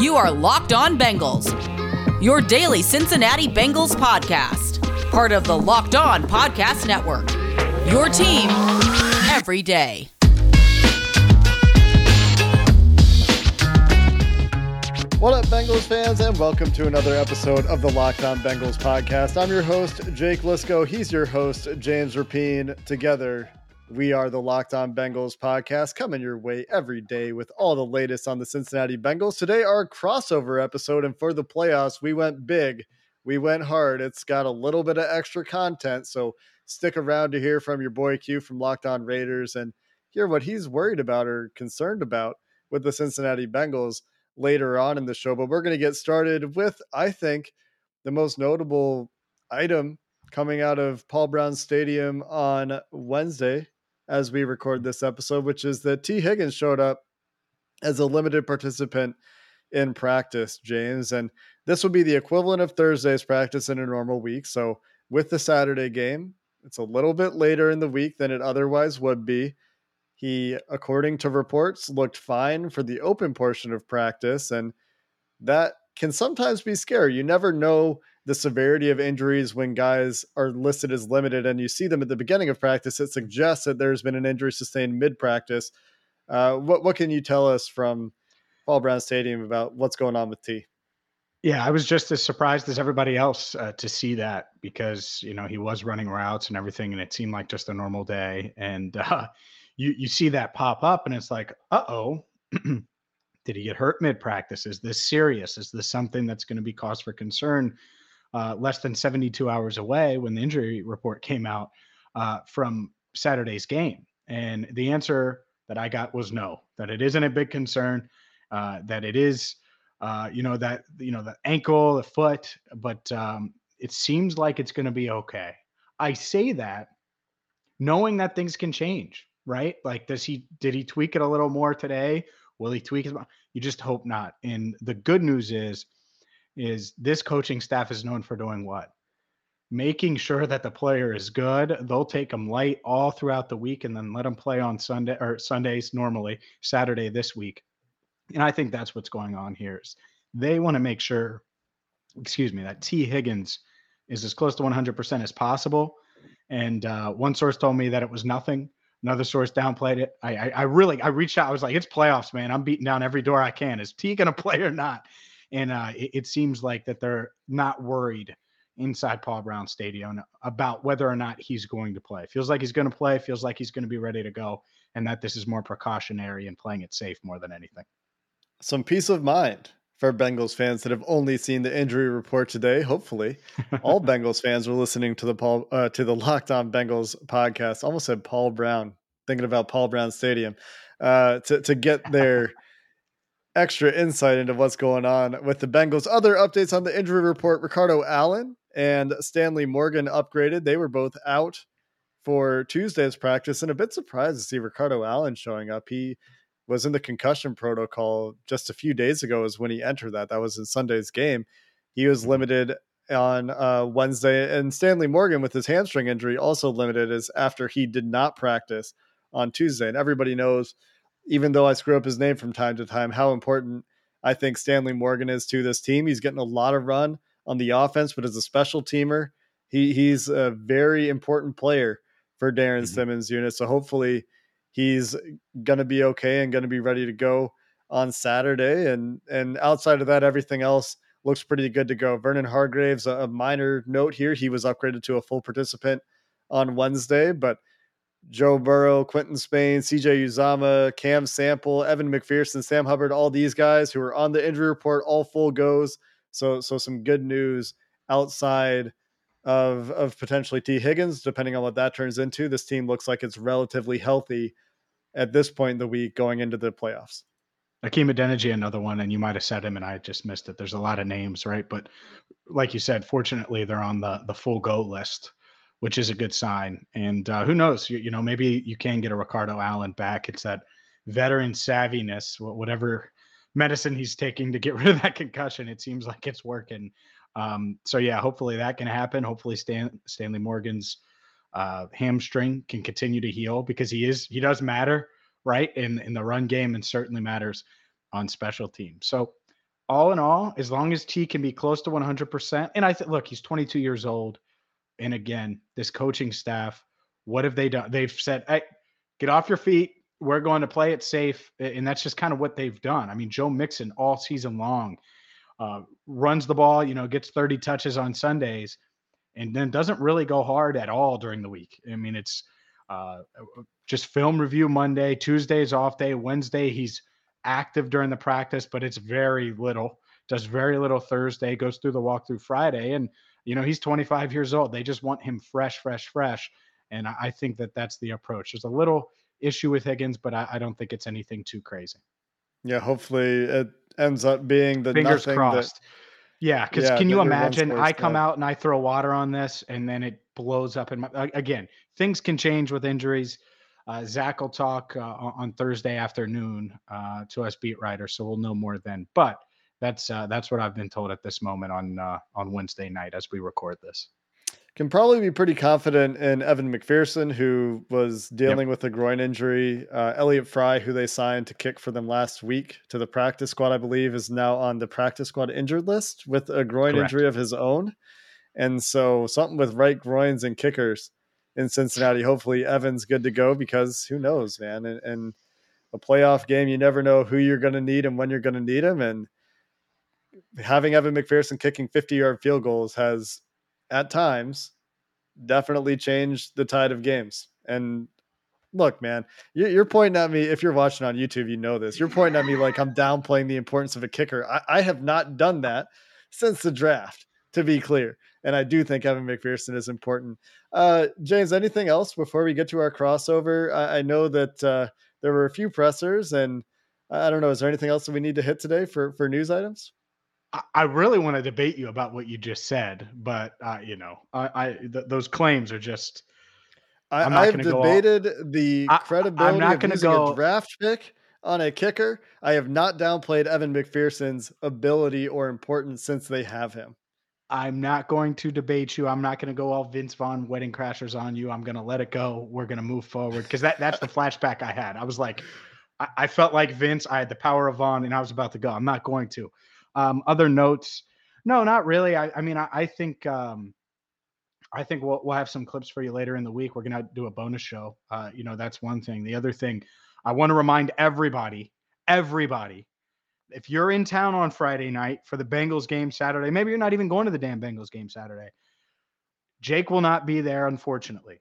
You are Locked On Bengals, your daily Cincinnati Bengals podcast, part of the Locked On Podcast Network. Your team every day. What up, Bengals fans, and welcome to another episode of the Locked On Bengals podcast. I'm your host, Jake Liskow. He's your host, James Rapien. Together, we are the Locked On Bengals podcast coming your way every day with all the latest on the Cincinnati Bengals. Today, our crossover episode, and for the playoffs, we went big. We went hard. It's got a little bit of extra content, so stick around to hear from your boy Q from Locked On Raiders and hear what he's worried about or concerned about with the Cincinnati Bengals later on in the show. But we're going to get started with, I think, the most notable item coming out of Paul Brown Stadium on Wednesday as we record this episode, which is that Tee Higgins showed up as a limited participant in practice, James. And this would be the equivalent of Thursday's practice in a normal week. So with the Saturday game, it's a little bit later in the week than it otherwise would be. He, according to reports, looked fine for the open portion of practice. And that can sometimes be scary. You never know the severity of injuries when guys are listed as limited and you see them at the beginning of practice, it suggests that there's been an injury sustained mid practice. Uh, what what can you tell us from Paul Brown Stadium about what's going on with Tee? Yeah, I was just as surprised as everybody else uh, to see that because you know he was running routes and everything, and it seemed like just a normal day. And uh, you you see that pop up, and it's like, uh oh, did he get hurt mid practice? Is this serious? Is this something that's going to be cause for concern? Uh, less than 72 hours away when the injury report came out uh, from Saturday's game. And the answer that I got was no, that it isn't a big concern, uh, that it is, uh, you know, that, you know, the ankle, the foot, but um, it seems like it's going to be okay. I say that knowing that things can change, right? Like, does he, did he tweak it a little more today? Will he tweak it? You just hope not. And the good news is, is this coaching staff is known for doing what? Making sure that the player is good. They'll take them light all throughout the week and then let them play on Sunday or Sundays normally, Saturday this week. And I think that's what's going on here is they want to make sure, excuse me, that Tee Higgins is as close to 100% as possible. And uh, one source told me that it was nothing. Another source downplayed it. I, I, I really, I reached out. I was like, it's playoffs, man. I'm beating down every door I can. Is Tee going to play or not? And uh, it, it, seems like that they're not worried inside Paul Brown Stadium about whether or not he's going to play. Feels like he's going to play. Feels like he's going to be ready to go, and that this is more precautionary and playing it safe more than anything. Some peace of mind for Bengals fans that have only seen the injury report today. Hopefully, all Bengals fans are listening to the Paul uh, to the Locked On Bengals podcast. Almost said Paul Brown, thinking about Paul Brown Stadium, uh, to to get their extra insight into what's going on with the Bengals. Other updates on the injury report Ricardo Allen and Stanley Morgan upgraded. They were both out for Tuesday's practice, and a bit surprised to see Ricardo Allen showing up. He was in the concussion protocol just a few days ago, is when he entered that. That was in Sunday's game. He was mm-hmm. limited on uh, Wednesday, and Stanley Morgan with his hamstring injury also limited as after he did not practice on Tuesday. And everybody knows even though I screw up his name from time to time, how important I think Stanley Morgan is to this team. He's getting a lot of run on the offense, but as a special teamer, he he's a very important player for Darrin mm-hmm. Simmons' unit. So hopefully he's gonna be okay and gonna be ready to go on Saturday. And and outside of that, everything else looks pretty good to go. Vernon Hargreaves, a minor note here, he was upgraded to a full participant on Wednesday, but Joe Burrow, Quinton Spain, CJ Uzomah, Cam Sample, Evan McPherson, Sam Hubbard, all these guys who are on the injury report, all full goes. So, so some good news outside of of potentially Tee Higgins, depending on what that turns into. This team looks like it's relatively healthy at this point in the week going into the playoffs. Hakeem Adeniji, another one, and you might have said him, and I just missed it. There's a lot of names, right? But like you said, fortunately, they're on the the full go list which is a good sign. And uh, who knows? You, you, know, maybe you can get a Ricardo Allen back. It's that veteran savviness, whatever medicine he's taking to get rid of that concussion. It seems like it's working. Um, so yeah, hopefully that can happen. Hopefully Stan, Stanley Morgan's uh, hamstring can continue to heal because he is he does matter right in in the run game and certainly matters on special teams. So all in all, as long as Tee can be close to 100%, and I think, look, he's 22 years old. And again, this coaching staff, what have they done? They've said, hey, get off your feet. We're going to play it safe. And that's just kind of what they've done. I mean, Joe Mixon all season long uh, runs the ball, you know, gets 30 touches on Sundays, and then doesn't really go hard at all during the week. I mean, it's uh, just film review Monday, Tuesday is off day, Wednesday he's active during the practice, but it's very little. Does very little Thursday, goes through the walkthrough Friday, and you know he's 25 years old. They just want him fresh, fresh, fresh, and I think that that's the approach. There's a little issue with Higgins, but I, I don't think it's anything too crazy. Yeah, hopefully it ends up being the fingers nothing crossed. That, yeah, because yeah, can you imagine? I come out and I throw water on this, and then it blows up And. Again, things can change with injuries. Uh, Zac will talk uh, on Thursday afternoon uh, to us beat writers, so we'll know more then. But that's uh, that's what I've been told at this moment on uh, on Wednesday night as we record this can probably be pretty confident in Evan McPherson, who was dealing yep. with a groin injury. Uh, Elliott Fry, who they signed to kick for them last week to the practice squad, I believe, is now on the practice squad injured list with a groin Correct. injury of his own. And so something with right groins and kickers in Cincinnati. Hopefully, Evan's good to go because who knows, man. And, and a playoff game, you never know who you're going to need and when you're going to need him. And having Evan McPherson kicking 50 yard field goals has at times definitely changed the tide of games. And look, man, you're pointing at me. If you're watching on YouTube, you know this. You're pointing at me like I'm downplaying the importance of a kicker. I, I have not done that since the draft, to be clear. And I do think Evan McPherson is important. Uh, James, anything else before we get to our crossover? I, I know that uh, there were a few pressers, and I don't know. Is there anything else that we need to hit today for for news items? I really want to debate you about what you just said, but uh, you know, I, I th- those claims are just. I, have debated the credibility I, am not of using go, a draft pick on a kicker. I have not downplayed Evan McPherson's ability or importance since they have him. I'm not going to debate you. I'm not going to go all Vince Vaughn wedding crashers on you. I'm going to let it go. We're going to move forward because that that's the flashback I had. I was like, I, I felt like Vince. I had the power of Vaughn, and I was about to go. I'm not going to. Um, other notes? No, not really. I, I mean, I, I think um, I think we'll we'll have some clips for you later in the week. We're gonna do a bonus show. Uh, you know, that's one thing. The other thing, I want to remind everybody, everybody, if you're in town on Friday night for the Bengals game Saturday, maybe you're not even going to the damn Bengals game Saturday. Jake will not be there, unfortunately.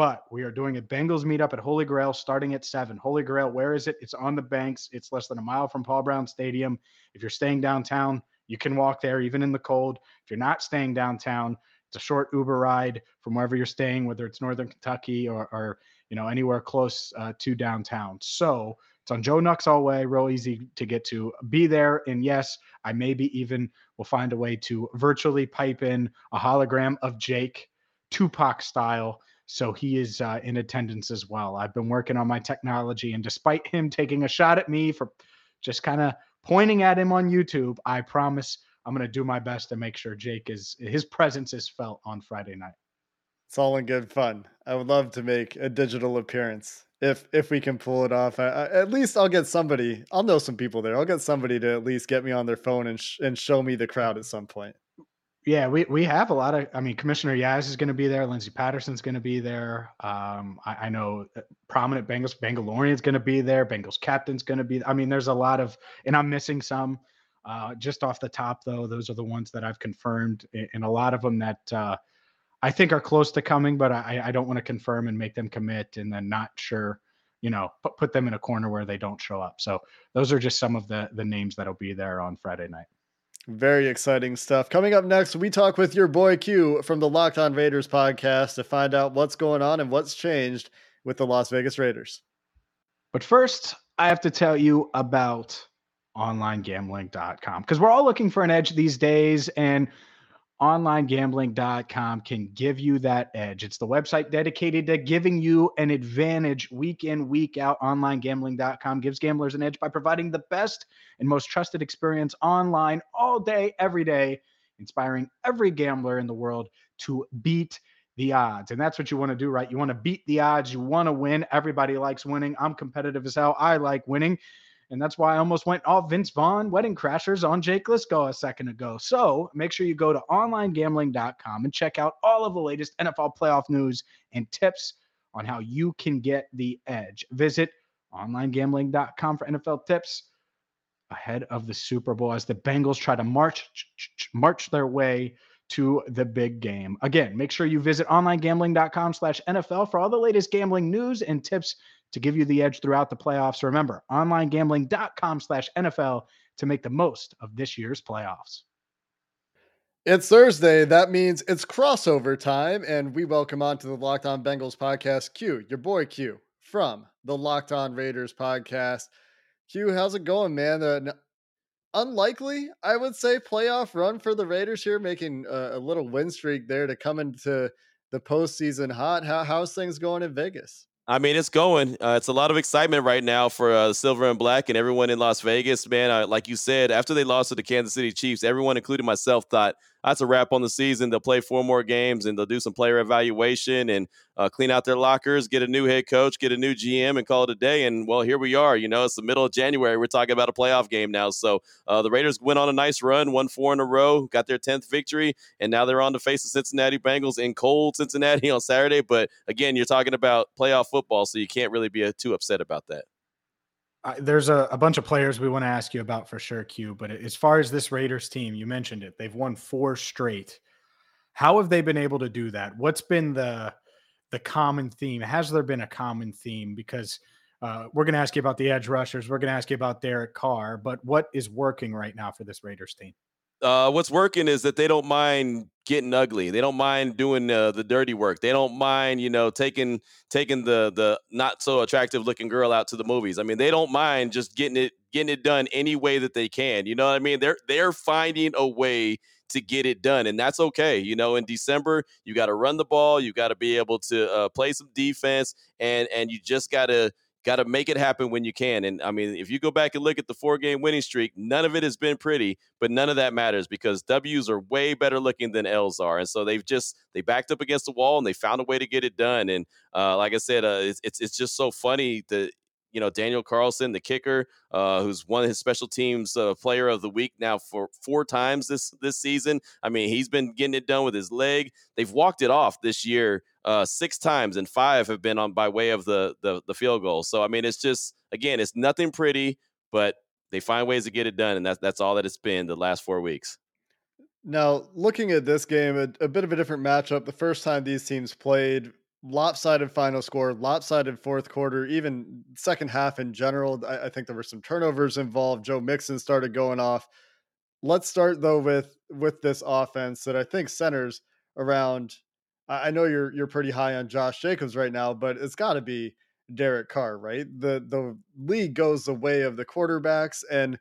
But we are doing a Bengals meetup at Holy Grail starting at seven. Holy Grail, where is it? It's on the banks. It's less than a mile from Paul Brown Stadium. If you're staying downtown, you can walk there even in the cold. If you're not staying downtown, it's a short Uber ride from wherever you're staying, whether it's Northern Kentucky or, or you know anywhere close uh, to downtown. So it's on Joe Nuxhall Way, real easy to get to. Be there, and yes, I maybe even will find a way to virtually pipe in a hologram of Jake, Tupac style, so he is uh, in attendance as well. I've been working on my technology, and despite him taking a shot at me for just kind of pointing at him on YouTube, I promise I'm going to do my best to make sure Jake is his presence is felt on Friday night. It's all in good fun. I would love to make a digital appearance if if we can pull it off. I, I, at least I'll get somebody. I'll know some people there. I'll get somebody to at least get me on their phone and sh- and show me the crowd at some point. Yeah, we, we have a lot of. I mean, Commissioner Yaz is going to be there. Lindsey Patterson's going to be there. Um, I, I, know uh, prominent Bengals Bengalorian's going to be there. Bengals captain's going to be. I mean, there's a lot of, and I'm missing some. Uh, just off the top, though, those are the ones that I've confirmed, and a lot of them that uh, I think are close to coming, but I, I don't want to confirm and make them commit, and then not sure, you know, put put them in a corner where they don't show up. So those are just some of the the names that'll be there on Friday night. Very exciting stuff. Coming up next, we talk with your boy Q from the Locked On Raiders podcast to find out what's going on and what's changed with the Las Vegas Raiders. But first, I have to tell you about onlinegambling.com because we're all looking for an edge these days. And onlinegambling.com can give you that edge. It's the website dedicated to giving you an advantage week in, week out. Onlinegambling.com gives gamblers an edge by providing the best and most trusted experience online all day, every day, inspiring every gambler in the world to beat the odds. And that's what you want to do, right? You want to beat the odds. You want to win. Everybody likes winning. I'm competitive as hell. I like winning. And that's why I almost went all Vince Vaughn wedding crashers on Jake Liskow a second ago. So make sure you go to onlinegambling.com and check out all of the latest NFL playoff news and tips on how you can get the edge. Visit onlinegambling.com for NFL tips ahead of the Super Bowl as the Bengals try to march march their way to the big game. Again, make sure you visit onlinegambling.com slash NFL for all the latest gambling news and tips to give you the edge throughout the playoffs. Remember, onlinegambling.com slash NFL to make the most of this year's playoffs. It's Thursday. That means it's crossover time, and we welcome on to the Locked On Bengals podcast, Q, your boy Q, from the Locked On Raiders podcast. Q, how's it going, man? Uh, unlikely, I would say, playoff run for the Raiders here, making a, a little win streak there to come into the postseason hot. How, how's things going in Vegas? I mean, it's going. Uh, it's a lot of excitement right now for uh, Silver and Black and everyone in Las Vegas, man. Uh, like you said, after they lost to the Kansas City Chiefs, everyone, including myself, thought that's a wrap on the season. They'll play four more games and they'll do some player evaluation and uh, clean out their lockers, get a new head coach, get a new GM, and call it a day. And well, here we are. You know, it's the middle of January. We're talking about a playoff game now. So uh, the Raiders went on a nice run, won four in a row, got their tenth victory, and now they're on to face the Cincinnati Bengals in cold Cincinnati on Saturday. But again, you're talking about playoff football, so you can't really be uh, too upset about that. There's a, a, bunch of players we want to ask you about for sure, Q. But as far as this Raiders team, you mentioned it. They've won four straight. How have they been able to do that? What's been the the common theme? Has there been a common theme? Because uh, we're going to ask you about the edge rushers. We're going to ask you about Derek Carr. But what is working right now for this Raiders team? Uh, what's working is that they don't mind getting ugly. They don't mind doing uh, the dirty work. They don't mind, you know, taking taking the the not so attractive looking girl out to the movies. I mean, they don't mind just getting it getting it done any way that they can. You know what I mean? They're they're finding a way to get it done, and that's okay. You know, in December, you got to run the ball, you got to be able to uh, play some defense, and and you just got to got to make it happen when you can. And I mean, if you go back and look at the four game winning streak, none of it has been pretty, but none of that matters because W's are way better looking than L's are. And so they've just, they backed up against the wall and they found a way to get it done. And uh, like I said, uh, it's, it's, it's just so funny that, you know Daniel Carlson, the kicker, uh, who's won his special teams uh, player of the week now for four times this this season. I mean, he's been getting it done with his leg. They've walked it off this year uh, six times, and five have been on by way of the, the the field goal. So I mean, it's just again, it's nothing pretty, but they find ways to get it done, and that's that's all that it's been the last four weeks. Now, looking at this game, a, a bit of a different matchup. The first time these teams played, lopsided final score, lopsided fourth quarter, even second half in general. I, I, think there were some turnovers involved. Joe Mixon started going off. Let's start though with with this offense that I think centers around. I know you're you're pretty high on Josh Jacobs right now, but it's got to be Derek Carr, right? The the league goes the way of the quarterbacks and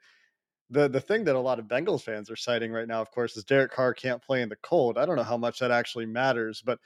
the the thing that a lot of Bengals fans are citing right now, of course, is Derek Carr can't play in the cold. I don't know how much that actually matters, but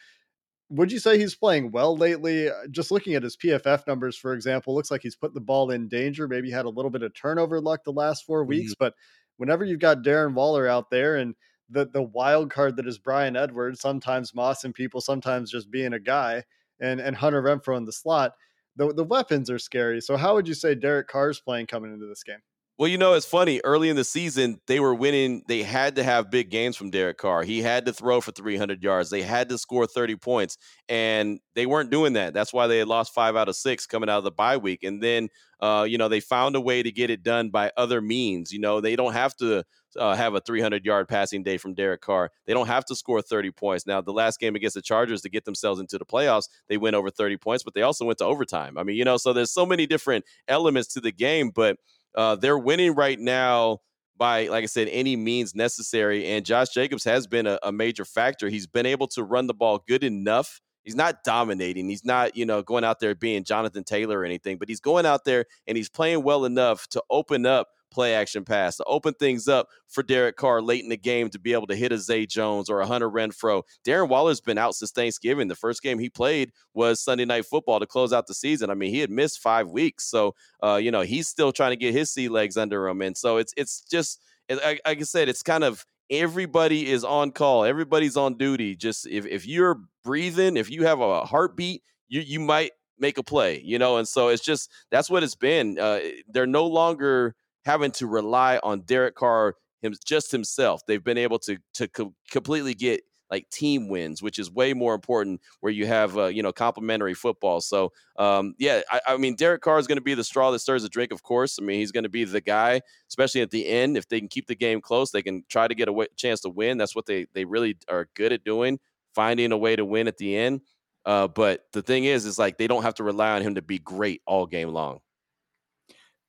would you say he's playing well lately? Uh, just looking at his PFF numbers, for example, looks like he's put the ball in danger. Maybe had a little bit of turnover luck the last 4 weeks, mm-hmm. but whenever you've got Darren Waller out there and the the wild card that is Bryan Edwards, sometimes Moss and people, sometimes just being a guy, and and Hunter Renfrow in the slot, the the weapons are scary. So how would you say Derek Carr's playing coming into this game? Well, you know, it's funny. Early in the season, they were winning. They had to have big games from Derek Carr. He had to throw for 300 yards. They had to score 30 points, and they weren't doing that. That's why they had lost five out of six coming out of the bye week. And then, uh, you know, they found a way to get it done by other means. You know, they don't have to uh, have a 300 yard passing day from Derek Carr. They don't have to score 30 points. Now, the last game against the Chargers to get themselves into the playoffs, they went over 30 points, but they also went to overtime. I mean, you know, so there's so many different elements to the game, but uh, they're winning right now by, like I said, any means necessary. And Josh Jacobs has been a, a major factor. He's been able to run the ball good enough he's not dominating. He's not, you know, going out there being Jonathan Taylor or anything, but he's going out there and he's playing well enough to open up play action pass to open things up for Derek Carr late in the game to be able to hit a Zay Jones or a Hunter Renfrow. Darren Waller's been out since Thanksgiving. The first game he played was Sunday Night Football to close out the season. I mean, he had missed five weeks, so uh, you know he's still trying to get his sea legs under him, and so it's it's just like I said, it's kind of everybody is on call, everybody's on duty. Just if if you're breathing, if you have a heartbeat, you you might make a play, you know. And so it's just that's what it's been. Uh, they're no longer having to rely on Derek Carr him just himself. They've been able to to co- completely get like team wins, which is way more important where you have uh, you know complementary football. So um, yeah, I, I, mean Derek Carr is going to be the straw that stirs the drink. Of course, I mean he's going to be the guy, especially at the end. If they can keep the game close, they can try to get a w- chance to win. That's what they they really are good at doing, finding a way to win at the end. Uh, but the thing is, is like they don't have to rely on him to be great all game long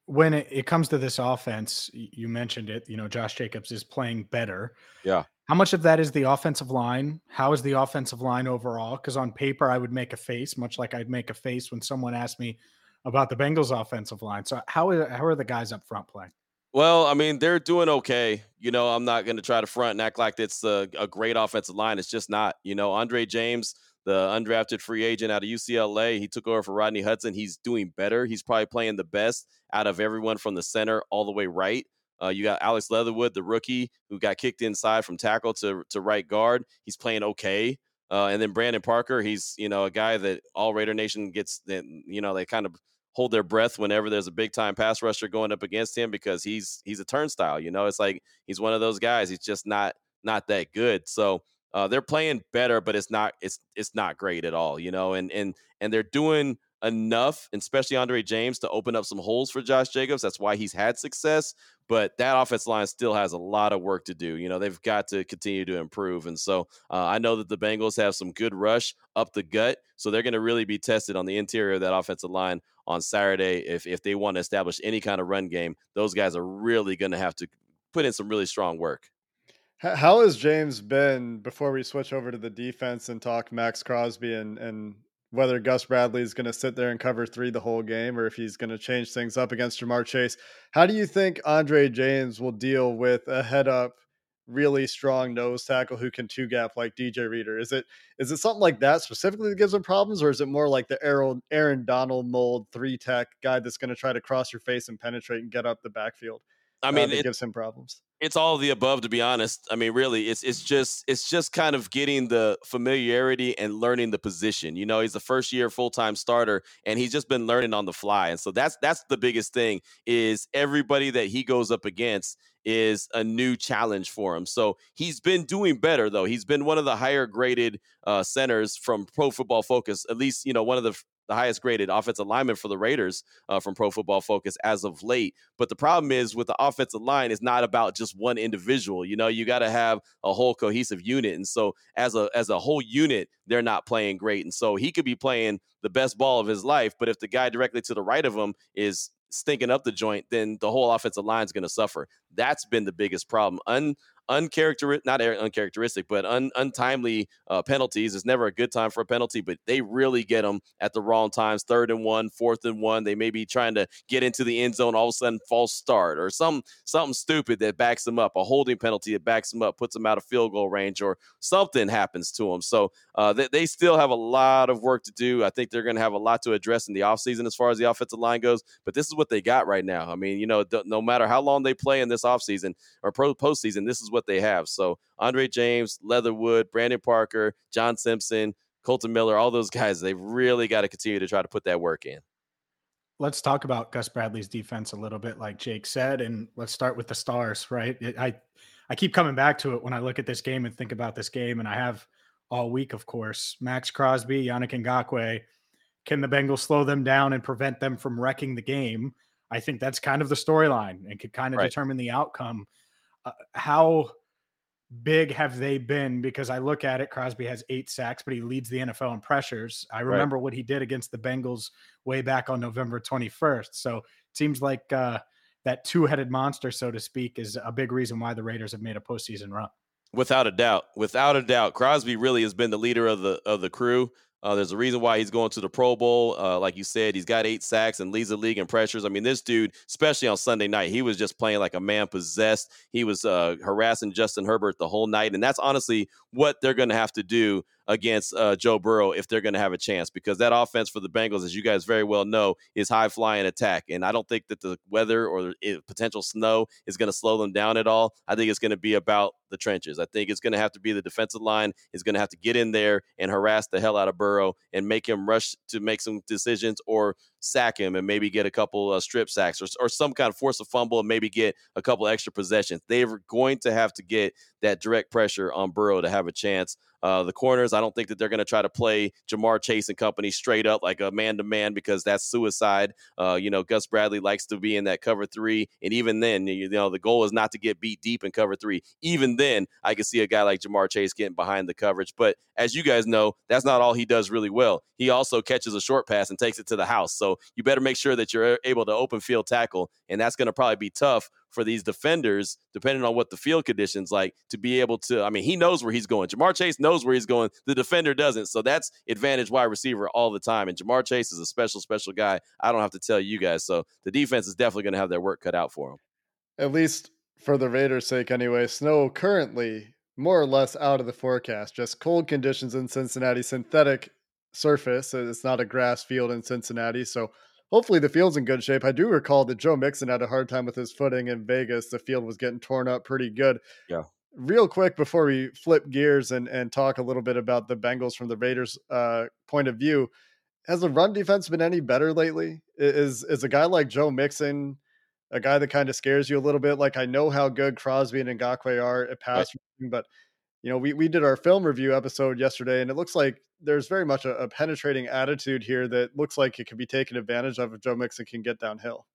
when it, it, comes to this offense, you mentioned it, you know, Josh Jacobs is playing better. Yeah. How much of that is the offensive line? How is the offensive line overall? Because on paper, I would make a face, much like I'd make a face when someone asked me about the Bengals offensive line. So how are, how are the guys up front playing? Well, I mean, they're doing okay. You know, I'm not going to try to front and act like it's a, a great offensive line. It's just not. You know, Andre James the undrafted free agent out of UCLA. He took over for Rodney Hudson. He's doing better. He's probably playing the best out of everyone from the center all the way right. Uh, you got Alex Leatherwood, the rookie, who got kicked inside from tackle to to right guard. He's playing okay. Uh, and then Brandon Parker, he's you know a guy that all Raider Nation gets. That you know they kind of hold their breath whenever there's a big time pass rusher going up against him because he's he's a turnstile. You know, it's like he's one of those guys. He's just not not that good. So uh, they're playing better, but it's not it's it's not great at all, you know. And and and they're doing enough, especially Andre James, to open up some holes for Josh Jacobs. That's why he's had success. But that offense line still has a lot of work to do. You know, they've got to continue to improve. And so uh, I know that the Bengals have some good rush up the gut. So they're going to really be tested on the interior of that offensive line on Saturday. If, if they want to establish any kind of run game, those guys are really going to have to put in some really strong work. How has James been before we switch over to the defense and talk Maxx Crosby and and whether Gus Bradley is going to sit there and cover three the whole game or if he's going to change things up against Ja'Marr Chase? How do you think Andre James will deal with a head up, really strong nose tackle who can two gap like DJ Reader? Is it is it something like that specifically that gives him problems, or is it more like the Aaron Aaron Donald mold three tech guy that's going to try to cross your face and penetrate and get up the backfield? I mean, uh, it gives him problems. it's all the above to be honest. I mean really it's it's just it's just kind of getting the familiarity and learning the position you know? He's the first year full-time starter and he's just been learning on the fly and so that's that's the biggest thing is everybody that he goes up against is a new challenge for him. So he's been doing better though. He's been one of the higher graded uh, centers from pro football focus at least you know one of the the highest graded offensive lineman for the Raiders uh, from Pro Football Focus as of late. But the problem is with the offensive line, it's not about just one individual. You know, you got to have a whole cohesive unit, and so as a as a whole unit, they're not playing great. And so he could be playing the best ball of his life, but if the guy directly to the right of him is stinking up the joint, then the whole offensive line is going to suffer. That's been the biggest problem. Un uncharacteristic, not uncharacteristic, but un, untimely uh, penalties. It's never a good time for a penalty, but they really get them at the wrong times. Third and one, fourth and one. They may be trying to get into the end zone, all of a sudden false start or some something stupid that backs them up. A holding penalty that backs them up, puts them out of field goal range, or something happens to them. So uh, they, they still have a lot of work to do. I think they're going to have a lot to address in the offseason as far as the offensive line goes. But this is what they got right now. I mean, you know, no matter how long they play in this offseason or pro postseason, this is what they have. So Andre James, Leatherwood, Brandon Parker, John Simpson, Kolton Miller, all those guys, they've really got to continue to try to put that work in. Let's talk about Gus Bradley's defense a little bit, like Jake said, and let's start with the stars, right? I I keep coming back to it when I look at this game and think about this game, and I have all week, of course. Maxx Crosby, Yannick Ngakoue. Can the Bengals slow them down and prevent them from wrecking the game? I think that's kind of the storyline and could kind of right. determine the outcome. Uh, how big have they been? Because I look at it, Crosby has eight sacks, but he leads the NFL in pressures. I remember right. what he did against the Bengals way back on November 21st. So it seems like uh, that two headed monster, so to speak, is a big reason why the Raiders have made a postseason run. Without a doubt, without a doubt, Crosby really has been the leader of the of the crew. Uh, there's a reason why he's going to the Pro Bowl. Uh, like you said, he's got eight sacks and leads the league in pressures. I mean, this dude, especially on Sunday night, he was just playing like a man possessed. He was uh, harassing Justin Herbert the whole night, and that's honestly what they're going to have to do against uh, Joe Burrow if they're going to have a chance because that offense for the Bengals, as you guys very well know, is high flying attack. And I don't think that the weather or potential snow is going to slow them down at all. I think it's going to be about the trenches. I think it's going to have to be the defensive line is going to have to get in there and harass the hell out of Burrow and make him rush to make some decisions or sack him and maybe get a couple uh, strip sacks or, or some kind of force a fumble and maybe get a couple extra possessions. They're going to have to get that direct pressure on Burrow to have a chance. Uh, the corners, I don't think that they're going to try to play Ja'Marr Chase and company straight up like a man to man because that's suicide. Uh, you know, Gus Bradley likes to be in that cover three. And even then, you know, the goal is not to get beat deep in cover three. Even then, I can see a guy like Ja'Marr Chase getting behind the coverage. But as you guys know, that's not all he does really well. He also catches a short pass and takes it to the house. So you better make sure that you're able to open field tackle. And that's going to probably be tough for these defenders, depending on what the field conditions like, to be able to. I mean, he knows where he's going. Ja'Marr Chase knows where he's going. The defender doesn't. So that's advantage wide receiver all the time. And Ja'Marr Chase is a special, special guy. I don't have to tell you guys. So the defense is definitely going to have their work cut out for them. At least for the Raiders' sake, anyway. Snow currently more or less out of the forecast. Just cold conditions in Cincinnati, synthetic surface. It's not a grass field in Cincinnati. So hopefully the field's in good shape. I do recall that Joe Mixon had a hard time with his footing in Vegas. The field was getting torn up pretty good. Yeah. Real quick before we flip gears and, and talk a little bit about the Bengals from the Raiders' uh, point of view, has the run defense been any better lately? Is is a guy like Joe Mixon a guy that kind of scares you a little bit? Like I know how good Crosby and Ngakoue are at pass, right. but you know we we did our film review episode yesterday, and it looks like there's very much a, a, penetrating attitude here that looks like it can be taken advantage of if Joe Mixon can get downhill.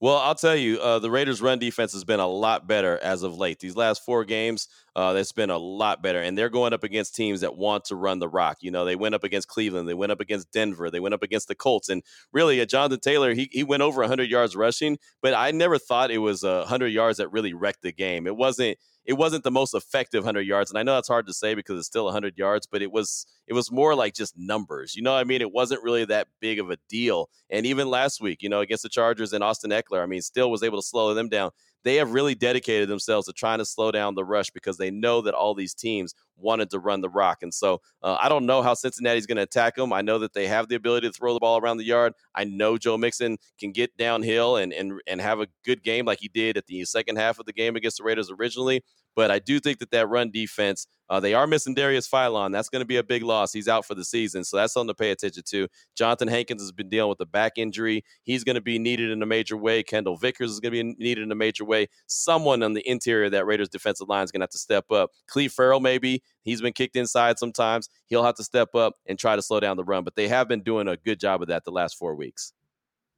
Well, I'll tell you, uh, the Raiders' run defense has been a lot better as of late. These last four games, uh, it's been a lot better, and they're going up against teams that want to run the rock. You know, they went up against Cleveland, they went up against Denver, they went up against the Colts, and really, uh, Jonathan Taylor, he he went over 100 yards rushing, but I never thought it was uh, 100 yards that really wrecked the game. It wasn't it wasn't the most effective 100 yards and i know that's hard to say because it's still 100 yards but it was it was more like just numbers you know i mean? It wasn't really that big of a deal and even last week you know against the chargers and austin ekeler i mean still was able to slow them down they have really dedicated themselves to trying to slow down the rush because they know that all these teams wanted to run the rock. And so uh, I don't know how Cincinnati's going to attack them. I know that they have the ability to throw the ball around the yard. I know Joe Mixon can get downhill and and and have a good game like he did at the second half of the game against the Raiders originally. But I do think that that run defense, uh, they are missing Darius Philon. That's going to be a big loss. He's out for the season, so that's something to pay attention to. Johnathan Hankins has been dealing with a back injury. He's going to be needed in a major way. Kendall Vickers is going to be needed in a major way. Someone on the interior of that Raiders defensive line is going to have to step up. Clelin Ferrell, maybe. He's been kicked inside sometimes. He'll have to step up and try to slow down the run, but they have been doing a good job of that the last four weeks.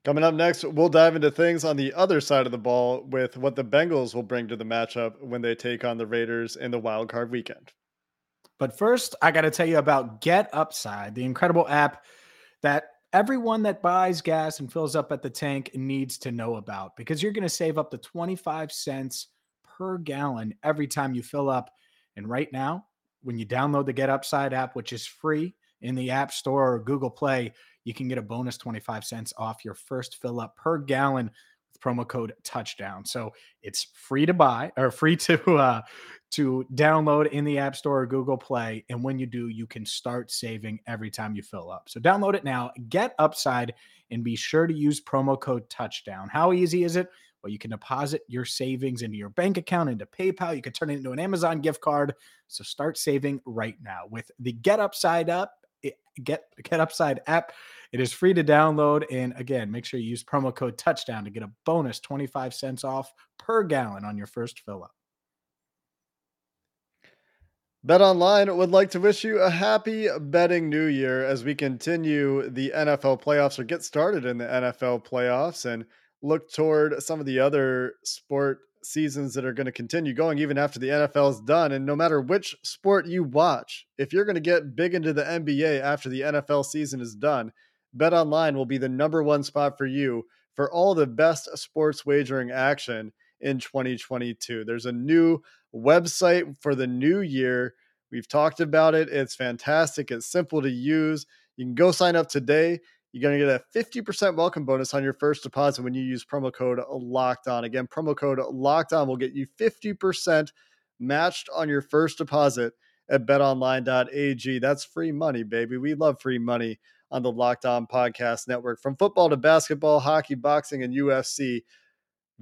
Coming up next, we'll dive into things on the other side of the ball with what the Bengals will bring to the matchup when they take on the Raiders in the wild card weekend. But first, I got to tell you about Get Upside, the incredible app that everyone that buys gas and fills up at the tank needs to know about because you're going to save up to 25 cents per gallon every time you fill up. And right now, when you download the Get Upside app, which is free in the App Store or Google Play, you can get a bonus 25 cents off your first fill up per gallon with promo code touchdown. So it's free to buy or free to uh, to download in the App Store or Google Play. And when you do, you can start saving every time you fill up. So download it now, get upside, and be sure to use promo code touchdown. How easy is it? Well, you can deposit your savings into your bank account, into PayPal. You can turn it into an Amazon gift card. So start saving right now with the Get Upside up Get Get Upside app. It is free to download. And again, make sure you use promo code touchdown to get a bonus 25 cents off per gallon on your first fill up. Bet Online would like to wish you a happy betting new year as we continue the NFL playoffs or get started in the NFL playoffs and look toward some of the other sport seasons that are going to continue going even after the NFL is done. And no matter which sport you watch, if you're going to get big into the NBA after the NFL season is done, Bet Online will be the number one spot for you for all the best sports wagering action in 2022. There's a new website for the new year. We've talked about it. It's fantastic. It's simple to use. You can go sign up today. You're going to get a 50% welcome bonus on your first deposit when you use promo code locked on. Again, promo code locked on will get you 50% matched on your first deposit at betonline.ag. That's free money, baby. We love free money on the Locked On Podcast Network. From football to basketball, hockey, boxing, and UFC,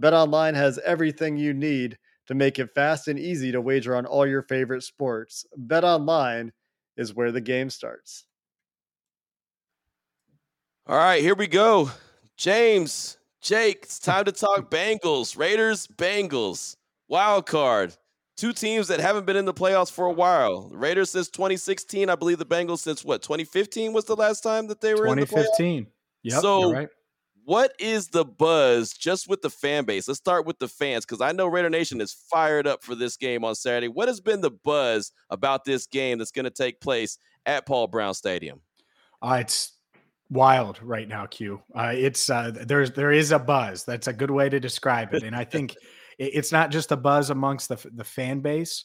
BetOnline has everything you need to make it fast and easy to wager on all your favorite sports. BetOnline is where the game starts. All right, here we go. James, Jake, it's time to talk Bengals, Raiders, Bengals, wild card. Two teams that haven't been in the playoffs for a while. Raiders since 2016, I believe the Bengals since what 2015 was the last time that they were 2015. in the playoffs. Yep, so, right. what is the buzz just with the fan base? Let's start with the fans because I know Raider Nation is fired up for this game on Saturday. What has been the buzz about this game that's going to take place at Paul Brown Stadium? Uh, it's wild right now, Q. Uh, it's uh, there's there is a buzz. That's a good way to describe it, and I think it's not just a buzz amongst the the fan base.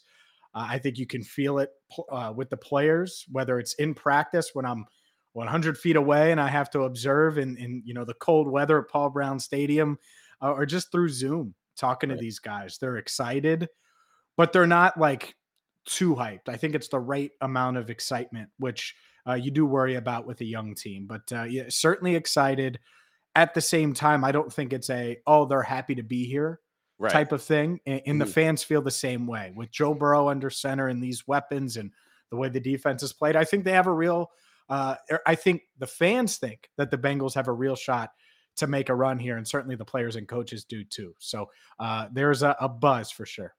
Uh, I think you can feel it uh, with the players, whether it's in practice when I'm 100 feet away and I have to observe in, in you know the cold weather at Paul Brown Stadium, uh, or just through Zoom talking right. to these guys. They're excited, but they're not like too hyped. I think it's the right amount of excitement, which uh, you do worry about with a young team. But uh, yeah, certainly excited. At the same time, I don't think it's a oh they're happy to be here right. type of thing. And, and mm-hmm. the fans feel the same way with Joe Burrow under center and these weapons and the way the defense is played. I think they have a real uh, er, I think the fans think that the Bengals have a real shot to make a run here, and certainly the players and coaches do too. So uh, there's a, a buzz for sure.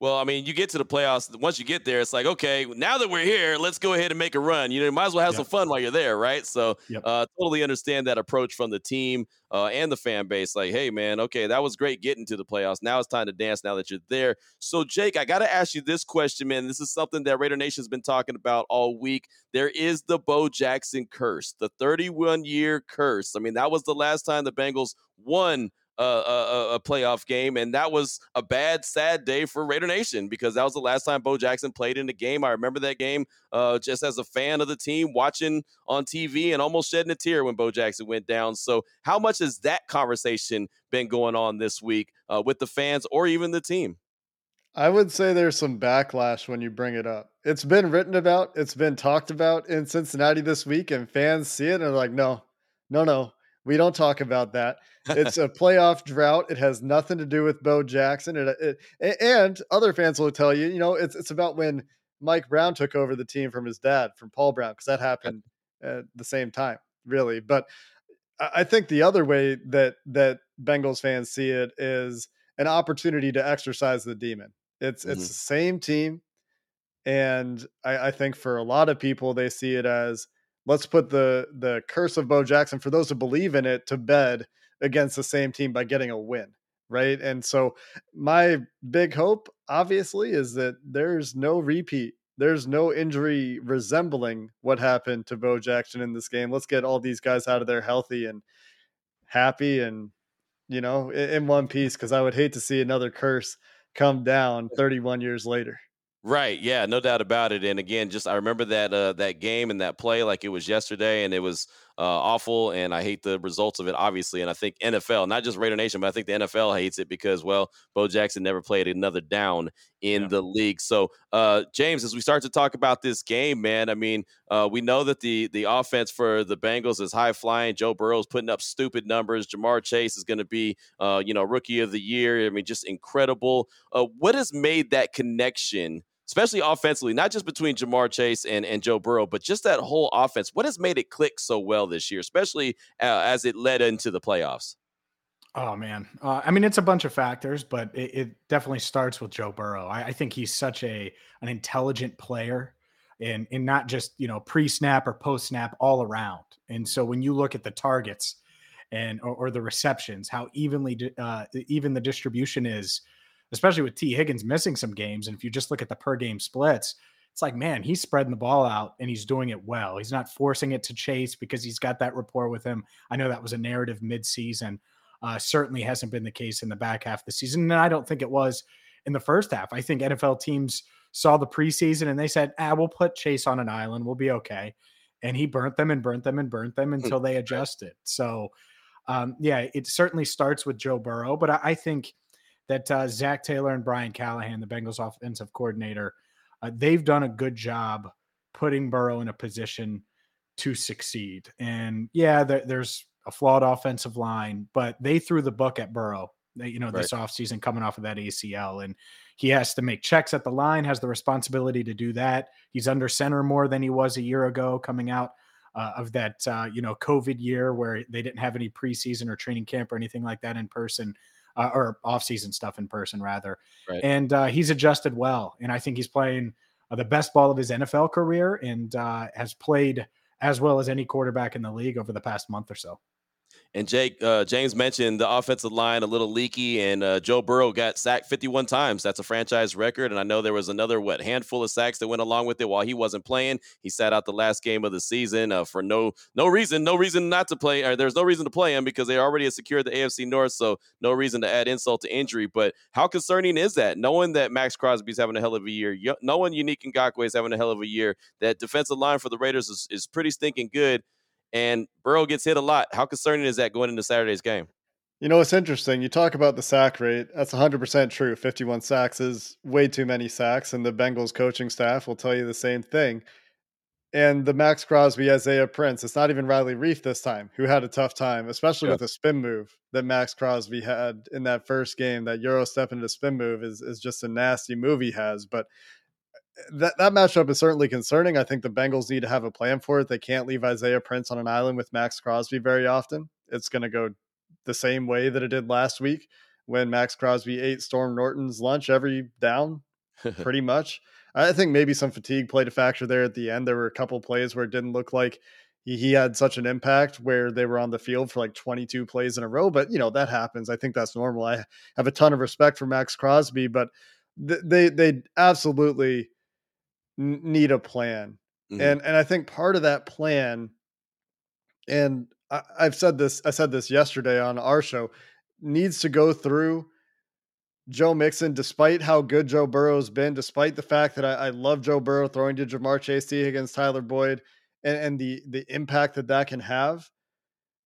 Well, I mean, you get to the playoffs. Once you get there, it's like, okay, now that we're here, let's go ahead and make a run. You know, you might as well have yep. some fun while you're there, right? So, yep. uh, totally understand that approach from the team uh, and the fan base. Like, hey, man, okay, that was great getting to the playoffs. Now it's time to dance. Now that you're there. So, Jake, I got to ask you this question, man. This is something that Raider Nation has been talking about all week. There is the Bo Jackson curse, the 31 year curse. I mean, that was the last time the Bengals won a, a, a, playoff game, and that was a bad, sad day for Raider Nation because that was the last time Bo Jackson played in the game. I remember that game uh, just as a fan of the team, watching on TV and almost shedding a tear when Bo Jackson went down. So, how much has that conversation been going on this week uh, with the fans or even the team? I would say there's some backlash when you bring it up. It's been written about, it's been talked about in Cincinnati this week, and fans see it and are like, no, no, no, we don't talk about that. It's a playoff drought. It has nothing to do with Bo Jackson. It, it, and other fans will tell you, you know, it's it's about when Mike Brown took over the team from his dad, from Paul Brown, because that happened at the same time, really. But I think the other way that that Bengals fans see it is an opportunity to exercise the demon. It's mm-hmm. it's the same team, and I, I think for a lot of people they see it as let's put the the curse of Bo Jackson for those who believe in it to bed against the same team by getting a win, right? And so my big hope obviously is that there's no repeat. There's no injury resembling what happened to Bo Jackson in this game. Let's get all these guys out of there healthy and happy and you know in, in one piece because I would hate to see another curse come down 31 years later. Right. Yeah. No doubt about it. And again, just I remember that uh, that game and that play like it was yesterday, and it was uh, awful. And I hate the results of it, obviously. And I think NFL, not just Raider Nation, but I think the NFL hates it because, well, Bo Jackson never played another down in yeah. the league. So, uh, James, as we start to talk about this game, man, I mean, uh, we know that the the offense for the Bengals is high flying. Joe Burrow's putting up stupid numbers. Ja'Marr Chase is going to be, uh, you know, rookie of the year. I mean, just incredible. Uh, what has made that connection? Especially offensively, not just between Ja'Marr Chase and, and Joe Burrow, but just that whole offense. What has made it click so well this year, especially uh, as it led into the playoffs? Oh man, uh, I mean it's a bunch of factors, but it, it definitely starts with Joe Burrow. I, I, think he's such a an intelligent player, and and not just you know pre snap or post snap, all around. And so when you look at the targets and or, or the receptions, how evenly uh, even the distribution is especially with Tee Higgins missing some games. And if you just look at the per game splits, it's like, man, he's spreading the ball out and he's doing it well. He's not forcing it to Chase because he's got that rapport with him. I know that was a narrative midseason. Uh, certainly hasn't been the case in the back half of the season. And I don't think it was in the first half. I think NFL teams saw the preseason and they said, ah, we'll put Chase on an island. We'll be okay. And he burnt them and burnt them and burnt them hmm. until they adjusted. So, um, yeah, it certainly starts with Joe Burrow, but I, I think – that uh, Zac Taylor and Brian Callahan, the Bengals offensive coordinator, uh, they've done a good job putting Burrow in a position to succeed. And yeah, there, there's a flawed offensive line, but they threw the book at Burrow, you know, this right. offseason coming off of that ACL. And he has to make checks at the line, has the responsibility to do that. He's under center more than he was a year ago coming out uh, of that, uh, you know, COVID year where they didn't have any preseason or training camp or anything like that in person. Uh, or off-season stuff in person rather, right. and uh, he's adjusted well, and I think he's playing uh, the best ball of his NFL career, and uh, has played as well as any quarterback in the league over the past month or so. And Jake uh, James mentioned the offensive line a little leaky, and uh, Joe Burrow got sacked 51 times. That's a franchise record. And I know there was another what handful of sacks that went along with it while he wasn't playing. He sat out the last game of the season uh, for no no reason, no reason not to play. Or there's no reason to play him because they already secured the AFC North, so no reason to add insult to injury. But how concerning is that? Knowing that Maxx Crosby's having a hell of a year, knowing Yannick Ngakoue is having a hell of a year, that defensive line for the Raiders is, is pretty stinking good and Burrow gets hit a lot. How concerning is that going into Saturday's game? You know, it's interesting. You talk about the sack rate. That's 100% true. 51 sacks is way too many sacks, and the Bengals coaching staff will tell you the same thing. And the Maxx Crosby, Isaiah Prince, it's not even Riley Reiff this time, who had a tough time, especially yeah. with the spin move that Maxx Crosby had in that first game. That Euro step into spin move is, is just a nasty move he has. But that that matchup is certainly concerning. I think the Bengals need to have a plan for it. They can't leave Isaiah Prince on an island with Maxx Crosby very often. It's going to go the same way that it did last week when Maxx Crosby ate Storm Norton's lunch every down, pretty much. I think maybe some fatigue played a factor there at the end. There were a couple plays where it didn't look like he, he had such an impact where they were on the field for like 22 plays in a row. But, you know, that happens. I think that's normal. I have a ton of respect for Maxx Crosby, but th- they, they absolutely need a plan. Mm-hmm. And and I think part of that plan, and I, I've said this, I said this yesterday on our show, needs to go through Joe Mixon, despite how good Joe Burrow's been, despite the fact that I, I love Joe Burrow throwing to Ja'Marr Chase against Tyler Boyd and, and the the impact that that can have.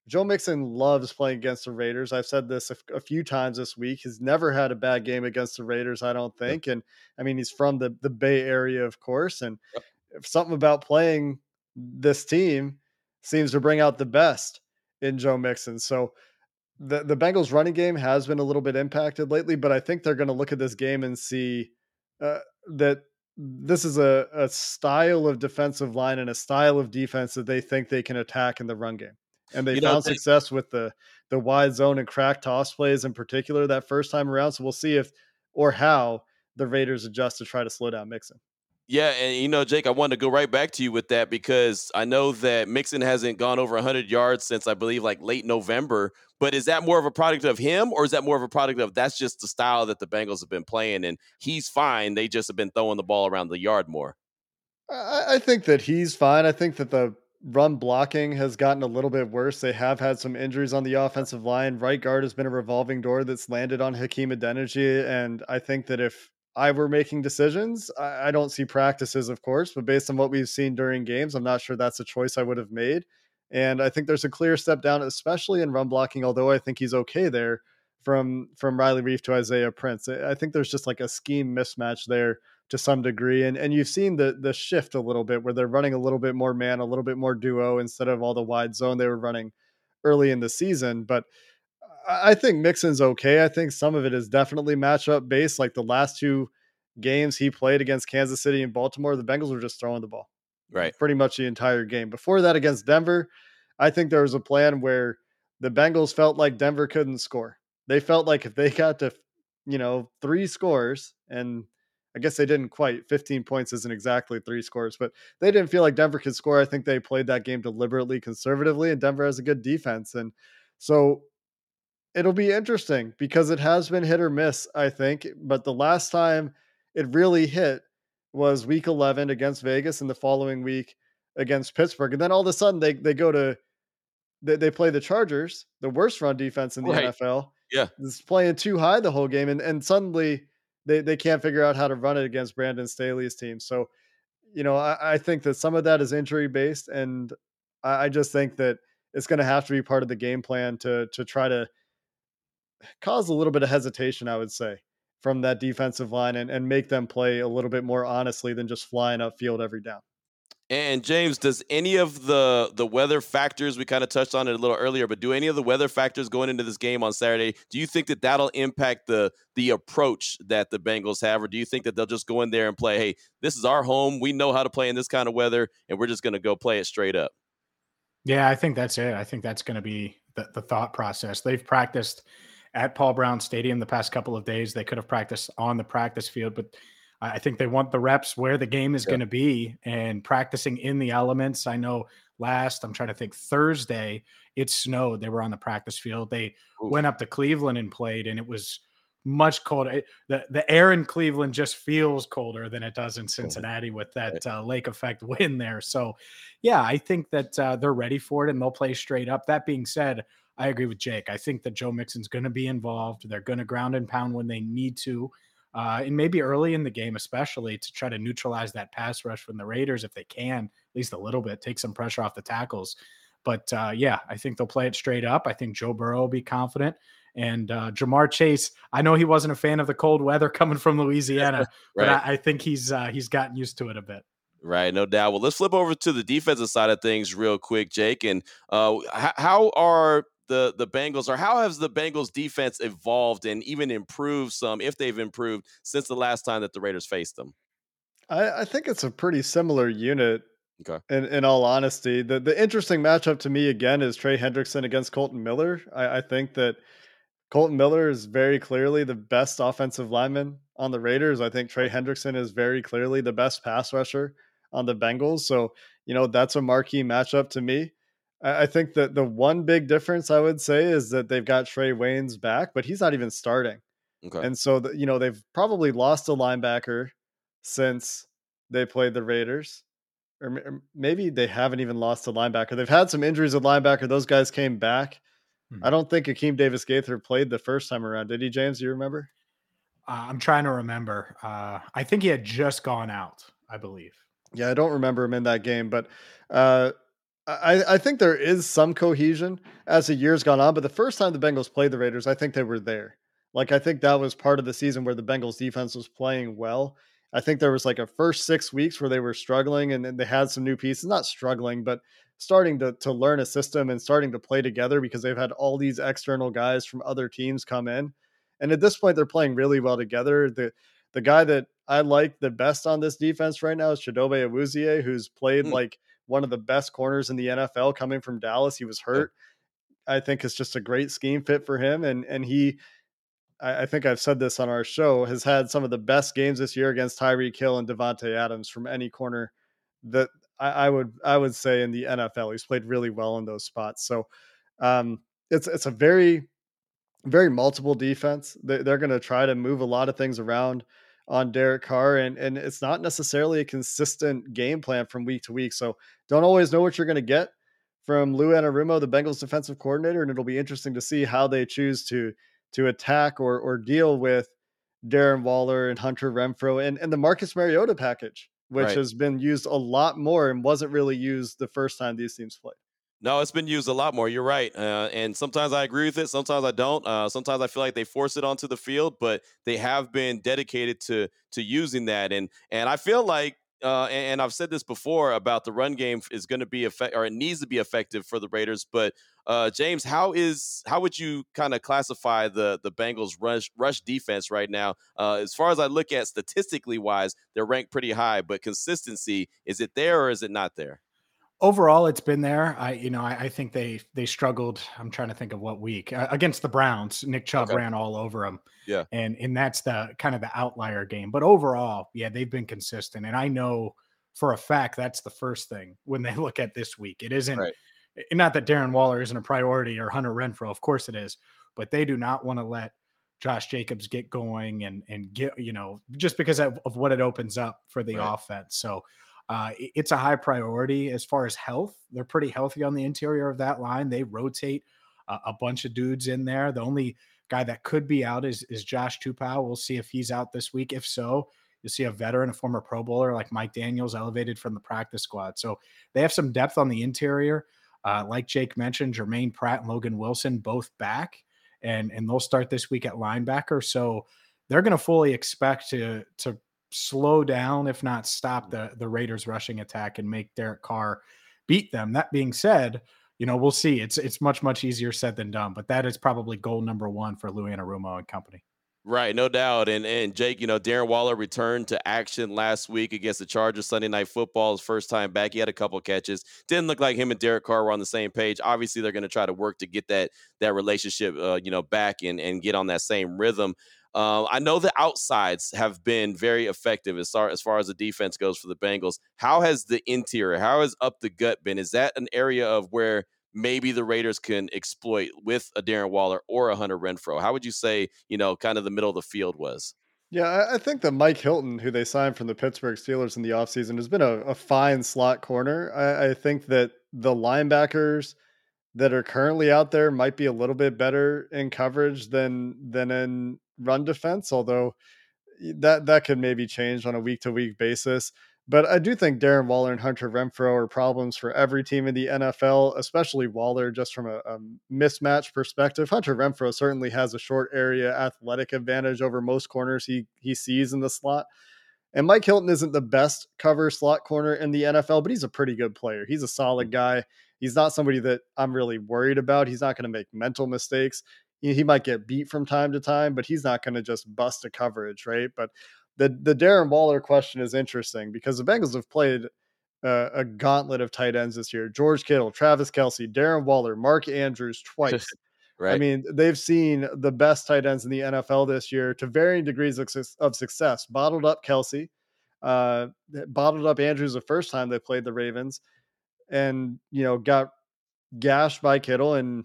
Joe Mixon loves playing against the Raiders. I've said this a, a, few times this week. He's never had a bad game against the Raiders, I don't think. And I mean, he's from the the Bay Area, of course. And yep. something about playing this team seems to bring out the best in Joe Mixon. So the the Bengals running game has been a little bit impacted lately, but I think they're going to look at this game and see uh, that this is a, a style of defensive line and a style of defense that they think they can attack in the run game and they you found know, success with the the wide zone and crack toss plays in particular that first time around. So we'll see if or how the Raiders adjust to try to slow down Mixon. Yeah, and you know, Jake, I wanted to go right back to you with that because I know that Mixon hasn't gone over 100 yards since I believe like late November. But is that more of a product of him, or is that more of a product of that's just the style that the Bengals have been playing, and he's fine. They just have been throwing the ball around the yard more. I think that he's fine. I think that the run blocking has gotten a little bit worse. They have had some injuries on the offensive line. Right guard has been a revolving door that's landed on Hakeem Adeniji. And I think that if I were making decisions, I, I don't see practices, of course, but based on what we've seen during games, I'm not sure that's a choice I would have made. And I think there's a clear step down, especially in run blocking, although I think he's okay there from from Riley Reiff to Isaiah Prince. I think there's just like a scheme mismatch there to some degree. And and you've seen the the shift a little bit where they're running a little bit more man, a little bit more duo instead of all the wide zone they were running early in the season. But I think Mixon's okay. I think some of it is definitely matchup based. Like the last two games he played against Kansas City and Baltimore, the Bengals were just throwing the ball. Right. Pretty much the entire game. Before that against Denver, I think there was a plan where the Bengals felt like Denver couldn't score. They felt like if they got to, you know, three scores and I guess they didn't quite. 15 points isn't exactly three scores, but they didn't feel like Denver could score. I think they played that game deliberately conservatively, and Denver has a good defense. And so it'll be interesting because it has been hit or miss, I think. But the last time it really hit was week 11 against Vegas and the following week against Pittsburgh. And then all of a sudden they, they go to, they, they play the Chargers, the worst run defense in the right. NFL. Yeah. It's playing too high the whole game. And, and suddenly they they can't figure out how to run it against Brandon Staley's team. So, you know, I, I think that some of that is injury based, and I, I just think that it's going to have to be part of the game plan to to try to cause a little bit of hesitation. I would say, from that defensive line and, and make them play a little bit more honestly than just flying upfield every down. And James, does any of the the weather factors we kind of touched on it a little earlier, but do any of the weather factors going into this game on Saturday? Do you think that that'll impact the the approach that the Bengals have, or do you think that they'll just go in there and play? Hey, this is our home. We know how to play in this kind of weather, and we're just going to go play it straight up. Yeah, I think that's it. I think that's going to be the, the thought process. They've practiced at Paul Brown Stadium the past couple of days. They could have practiced on the practice field, but I think they want the reps where the game is going to be and practicing in the elements. I know last, I'm trying to think, Thursday, it snowed. They were on the practice field. They went up to Cleveland and played, and it was much colder. The, the air in Cleveland just feels colder than it does in Cincinnati with that uh, lake effect wind there. So, yeah, I think that uh, they're ready for it and they'll play straight up. That being said, I agree with Jake. I think that Joe Mixon's going to be involved. They're going to ground and pound when they need to uh, and maybe early in the game, especially to try to neutralize that pass rush from the Raiders if they can, at least a little bit, take some pressure off the tackles. But uh, yeah, I think they'll play it straight up. I think Joe Burrow will be confident. And uh, Ja'Marr Chase, I know he wasn't a fan of the cold weather coming from Louisiana, right. but I, I, think he's uh, he's gotten used to it a bit. Right, no doubt. Well, let's flip over to the defensive side of things real quick, Jake. And uh, how are the the Bengals or how has the Bengals defense evolved and even improved some if they've improved since the last time that the Raiders faced them? I, I think it's a pretty similar unit. Okay. In, in all honesty, the the interesting matchup to me again is Trey Hendrickson against Kolton Miller. I, I think that Kolton Miller is very clearly the best offensive lineman on the Raiders. I think Trey Hendrickson is very clearly the best pass rusher on the Bengals. So, you know, that's a marquee matchup to me. I think that the one big difference I would say is that they've got Trey Waynes back, but he's not even starting. Okay. And so, the, you know, they've probably lost a linebacker since they played the Raiders. Or maybe they haven't even lost a linebacker. They've had some injuries at linebacker. Those guys came back. Hmm. I don't think Akeem Davis Gaither played the first time around. Did he, James? Do you remember? Uh, I'm trying to remember. Uh, I think he had just gone out, I believe. Yeah, I don't remember him in that game, but uh, I, I think there is some cohesion as the years gone on, but the first time the Bengals played the Raiders, I think they were there. Like I think that was part of the season where the Bengals defense was playing well. I think there was like a first six weeks where they were struggling and, and they had some new pieces, not struggling, but starting to to learn a system and starting to play together because they've had all these external guys from other teams come in. And at this point, they're playing really well together. The the guy that I like the best on this defense right now is Chidobe Awuzie, who's played mm. like one of the best corners in the NFL coming from Dallas. He was hurt. I think it's just a great scheme fit for him. And and he I, I, think I've said this on our show, has had some of the best games this year against Tyreek Hill and Davante Adams from any corner that I, I, would I would say in the NFL. He's played really well in those spots. So um, it's it's a very very multiple defense. They, they're going to try to move a lot of things around on Derek Carr, and and it's not necessarily a consistent game plan from week to week. So don't always know what you're going to get from Lou Anarumo, the Bengals defensive coordinator, and it'll be interesting to see how they choose to to attack or or deal with Darren Waller and Hunter Renfrow and and the Marcus Mariota package, which right. has been used a lot more and wasn't really used the first time these teams played. No, it's been used a lot more. You're right, uh, and sometimes I agree with it. Sometimes I don't. Uh, sometimes I feel like they force it onto the field, but they have been dedicated to to using that. And and I feel like, uh, and, and, I've said this before about the run game is going to be effective, or it needs to be effective for the Raiders. But uh, James, how is how would you kind of classify the the Bengals rush rush defense right now? Uh, as far as I look at statistically wise, they're ranked pretty high, but consistency is it there or is it not there? Overall it's been there i you know I, I, think they they struggled i'm trying to think of what week uh, against the browns nick chubb okay. ran all over them yeah and and that's the kind of the outlier game but overall yeah they've been consistent and i know for a fact that's the first thing when they look at this week it isn't right. not that darren waller isn't a priority or hunter renfrow of course it is but they do not want to let josh jacobs get going and and get you know just because of, of what it opens up for the right. offense so uh, it's a high priority as far as health. They're pretty healthy on the interior of that line. They rotate a, a bunch of dudes in there. The only guy that could be out is is Josh Tupou. We'll see if he's out this week. If so, you'll see a veteran, a former Pro Bowler like Mike Daniels elevated from the practice squad. So they have some depth on the interior. Uh, like Jake mentioned, Germaine Pratt and Logan Wilson both back, and and they'll start this week at linebacker. So they're going to fully expect to to slow down, if not stop the the Raiders rushing attack and make Derek Carr beat them. That being said, you know, we'll see. It's it's much, much easier said than done, but that is probably goal number one for Lou Anarumo and company. Right, no doubt. And and Jake, you know, Darren Waller returned to action last week against the Chargers Sunday night football. His first time back. He had a couple catches. Didn't look like him and Derek Carr were on the same page. Obviously, they're going to try to work to get that that relationship uh, you know, back and and get on that same rhythm. Uh, I know the outsides have been very effective as far as far as the defense goes for the Bengals. How has the interior, how has up the gut been? Is that an area of where maybe the Raiders can exploit with a Darren Waller or a Hunter Renfrow? How would you say, you know, kind of the middle of the field was? Yeah, I think that Mike Hilton, who they signed from the Pittsburgh Steelers in the offseason, has been a, a fine slot corner. I, I, think that the linebackers that are currently out there might be a little bit better in coverage than than in run defense, although that that could maybe change on a week to week basis. But I do think Darren Waller and Hunter Renfrow are problems for every team in the NFL, especially Waller, just from a, a, mismatch perspective. Hunter Renfrow certainly has a short area athletic advantage over most corners he he sees in the slot. And Mike Hilton isn't the best cover slot corner in the NFL, but he's a pretty good player. He's a solid mm. guy. He's not somebody that I'm really worried about. He's not going to make mental mistakes. He, might get beat from time to time, but he's not going to just bust a coverage, right? But the the Darren Waller question is interesting because the Bengals have played uh, a gauntlet of tight ends this year: George Kittle, Travis Kelce, Darren Waller, Mark Andrews twice. right. I mean, they've seen the best tight ends in the NFL this year to varying degrees of, of success. Bottled up Kelce, uh, bottled up Andrews the first time they played the Ravens, and you know got gashed by Kittle and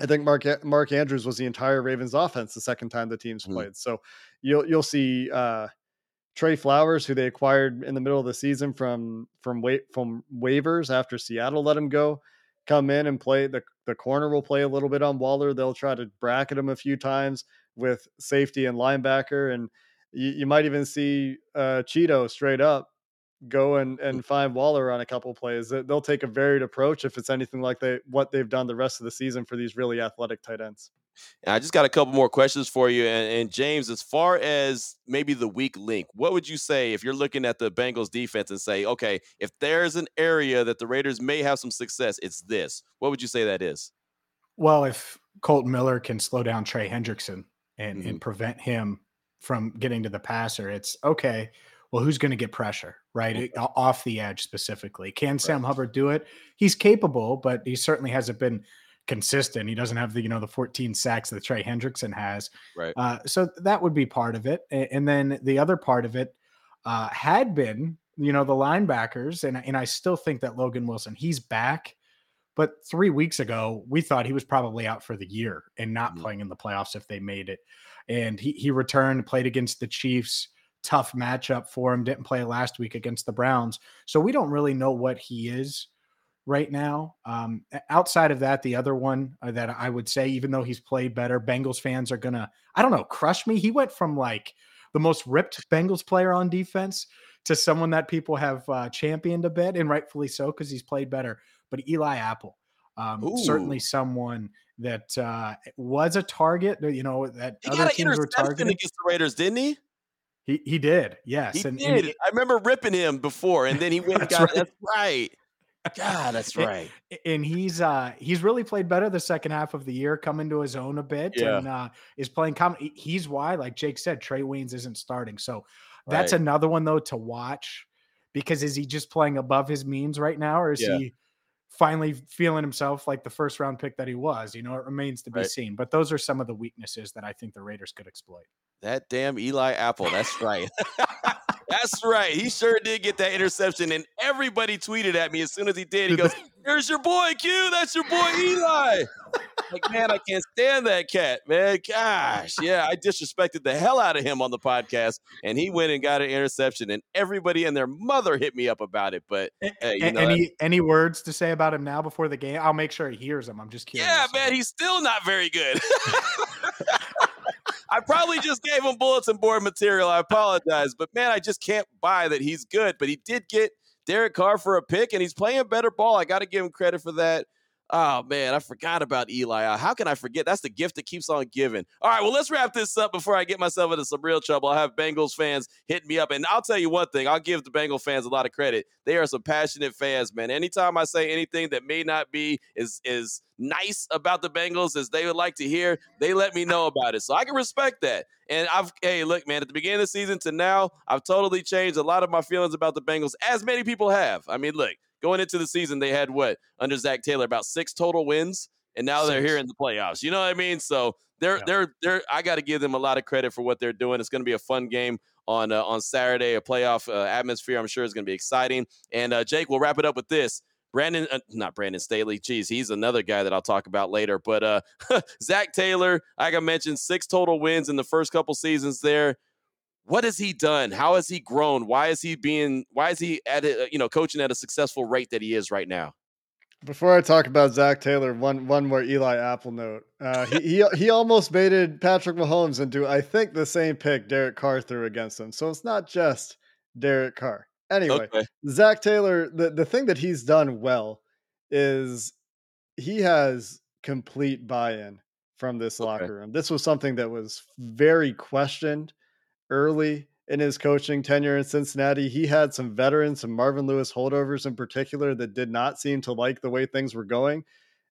I think Mark Mark Andrews was the entire Ravens offense the second time the teams mm-hmm. played. So you'll you'll see uh, Tre Flowers, who they acquired in the middle of the season from from wait from waivers after Seattle let him go, come in and play. The the corner will play a little bit on Waller. They'll try to bracket him a few times with safety and linebacker, and you, you might even see uh, Chido straight up go and, and mm. find Waller on a couple plays. They'll take a varied approach if it's anything like they what they've done the rest of the season for these really athletic tight ends. And I just got a couple more questions for you. And, and, James, as far as maybe the weak link, what would you say if you're looking at the Bengals defense and say, okay, if there's an area that the Raiders may have some success, it's this. What would you say that is? Well, if Colt Miller can slow down Trey Hendrickson and, mm-hmm. and prevent him from getting to the passer, it's okay well, who's going to get pressure, right? Off the edge specifically. Can Sam Hubbard do it? He's capable, but he certainly hasn't been consistent. He doesn't have the, you know, the 14 sacks that Trey Hendrickson has. Right. Uh, so that would be part of it. And then the other part of it uh, had been, you know, the linebackers. And, and I still think that Logan Wilson, he's back. But three weeks ago, we thought he was probably out for the year and not mm-hmm. playing in the playoffs if they made it. And he, he returned, played against the Chiefs tough matchup for him. Didn't play last week against the Browns. So we don't really know what he is right now. Um, outside of that, the other one uh, that I would say, even though he's played better, Bengals fans are going to, I don't know, crush me. He went from like the most ripped Bengals player on defense to someone that people have uh, championed a bit, and rightfully so because he's played better. But Eli Apple, um, certainly someone that uh, was a target. You know that he other teams were targeting against the Raiders, didn't he? He he did. Yes. He and, did. And he, I remember ripping him before and then he went that's got right. that's right. God, that's right. And, and, he's uh he's really played better the second half of the year, coming to his own a bit, yeah. and uh is playing. Com- he's why, like Jake said, Trey Waynes isn't starting. So that's right. another one though to watch because is he just playing above his means right now, or is yeah. he finally feeling himself like the first round pick that he was? You know, it remains to be right. seen. But those are some of the weaknesses that I think the Raiders could exploit. That damn Eli Apple. That's right. That's right. He sure did get that interception, and everybody tweeted at me as soon as he did. He goes, "There's your boy Q. That's your boy Eli." Like, man, I can't stand that cat, man. Gosh, yeah, I disrespected the hell out of him on the podcast, and he went and got an interception, and everybody and their mother hit me up about it. But hey, you know, any any words to say about him now before the game? I'll make sure he hears them. I'm just kidding. Yeah, man, he's still not very good. I probably just gave him bulletin board material. I apologize, but man, I just can't buy that he's good. But he did get Derek Carr for a pick, and he's playing better ball. I got to give him credit for that. Oh man, I forgot about Eli. Uh, how can I forget? That's the gift that keeps on giving. All right, well, let's wrap this up before I get myself into some real trouble. I have Bengals fans hitting me up, and I'll tell you one thing: I'll give the Bengal fans a lot of credit. They are some passionate fans, man. Anytime I say anything that may not be is is nice about the Bengals as they would like to hear, they let me know about it. So I can respect that. And I've hey, look, man, at the beginning of the season to now, I've totally changed a lot of my feelings about the Bengals, as many people have. I mean, look going into the season, they had what under Zac Taylor about six total wins, and now they they're here in the playoffs. You know what I mean? So they're yeah. they're they're. I got to give them a lot of credit for what they're doing. It's going to be a fun game on uh, on Saturday, a playoff uh, atmosphere. I'm sure is going to be exciting. And uh, Jake, we'll wrap it up with this. Brandon, uh, not Brandon Staley. Geez, he's another guy that I'll talk about later. But uh, Zac Taylor, like I mentioned, six total wins in the first couple seasons there what has he done? How has he grown? Why is he being? Why is he at a, you know coaching at a successful rate that he is right now? Before I talk about Zac Taylor, one one more Eli Apple note. Uh, he, he he almost baited Patrick Mahomes into I think the same pick Derek Carr threw against him. So it's not just Derek Carr. Anyway, okay. Zac Taylor, the, the thing that he's done well is he has complete buy-in from this okay. locker room. This was something that was very questioned early in his coaching tenure in Cincinnati. He had some veterans, some Marvin Lewis holdovers in particular, that did not seem to like the way things were going.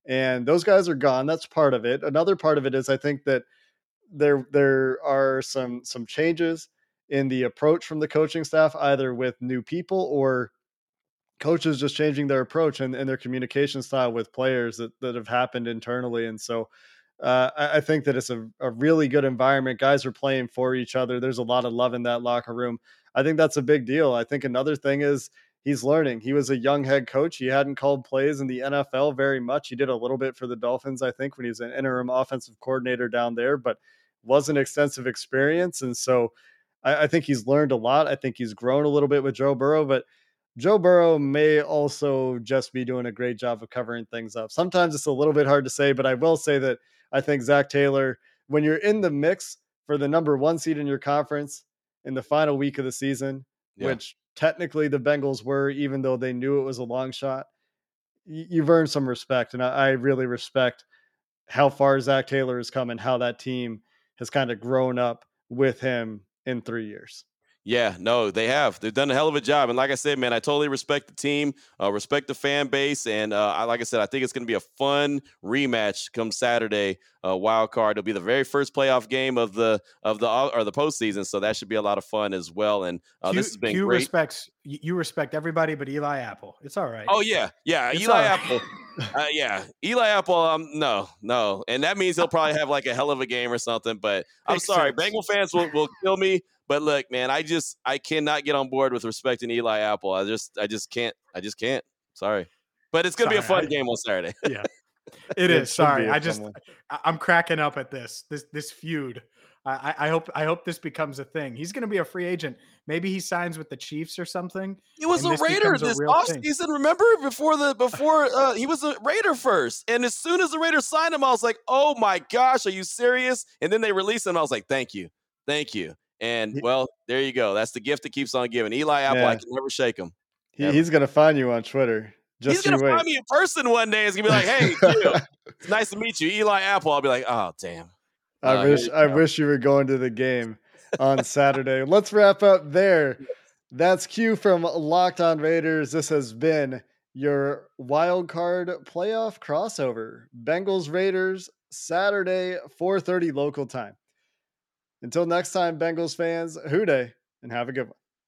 And those guys are gone. That's part of it. Another part of it is I think that there there are some some changes in the approach from the coaching staff, either with new people or coaches just changing their approach and, and their communication style with players that, that have happened internally. And so uh, I, I, think that it's a, a really good environment. Guys are playing for each other. There's a lot of love in that locker room. I think that's a big deal. I think another thing is he's learning. He was a young head coach. He hadn't called plays in the NFL very much. He did a little bit for the Dolphins, I think, when he was an interim offensive coordinator down there, but wasn't extensive experience. And so I, I think he's learned a lot. I think he's grown a little bit with Joe Burrow, but Joe Burrow may also just be doing a great job of covering things up. Sometimes it's a little bit hard to say, but I will say that I think Zac Taylor, when you're in the mix for the number one seed in your conference in the final week of the season, yeah. which technically the Bengals were, even though they knew it was a long shot, you've earned some respect. And I, really respect how far Zac Taylor has come and how that team has kind of grown up with him in three years. Yeah, no, they have. They've done a hell of a job, and like I said, man, I totally respect the team, uh, respect the fan base, and uh, I, like I said, I think it's going to be a fun rematch come Saturday, uh, wild card. It'll be the very first playoff game of the of the uh, or the postseason, so that should be a lot of fun as well. And uh, Q, this has been Q great. respects you respect everybody, but Eli Apple, it's all right. Oh yeah, yeah, it's Eli Apple. uh, yeah, Eli Apple. Um, no, no, and that means he'll probably have like a hell of a game or something. But I'm sorry, sense. Bengal fans will, will kill me. But look, man, I just I cannot get on board with respecting Eli Apple. I just I just can't. I just can't. Sorry. But it's gonna sorry, be a fun I, game on Saturday. yeah. It is. Sorry. I just I'm cracking up at this. This this feud. I, I hope I hope this becomes a thing. He's going to be a free agent. Maybe he signs with the Chiefs or something. He was a Raider this offseason. Remember before the before uh, he was a Raider first, and as soon as the Raiders signed him, I was like, "Oh my gosh, are you serious?" And then they released him. I was like, "Thank you, thank you." And well, there you go. That's the gift that keeps on giving. Eli Apple, yeah. I can never shake him. He, he's gonna find you on Twitter. Just he's gonna find me in person one day. It's gonna be like, "Hey, it's nice to meet you, Eli Apple." I'll be like, "Oh, damn." I uh, wish I wish you were going to the game on Saturday. Let's wrap up there. That's Q from Locked On Raiders. This has been your wild card playoff crossover. Bengals Raiders Saturday, 4:30 local time. Until next time, Bengals fans, Who Dey and have a good one.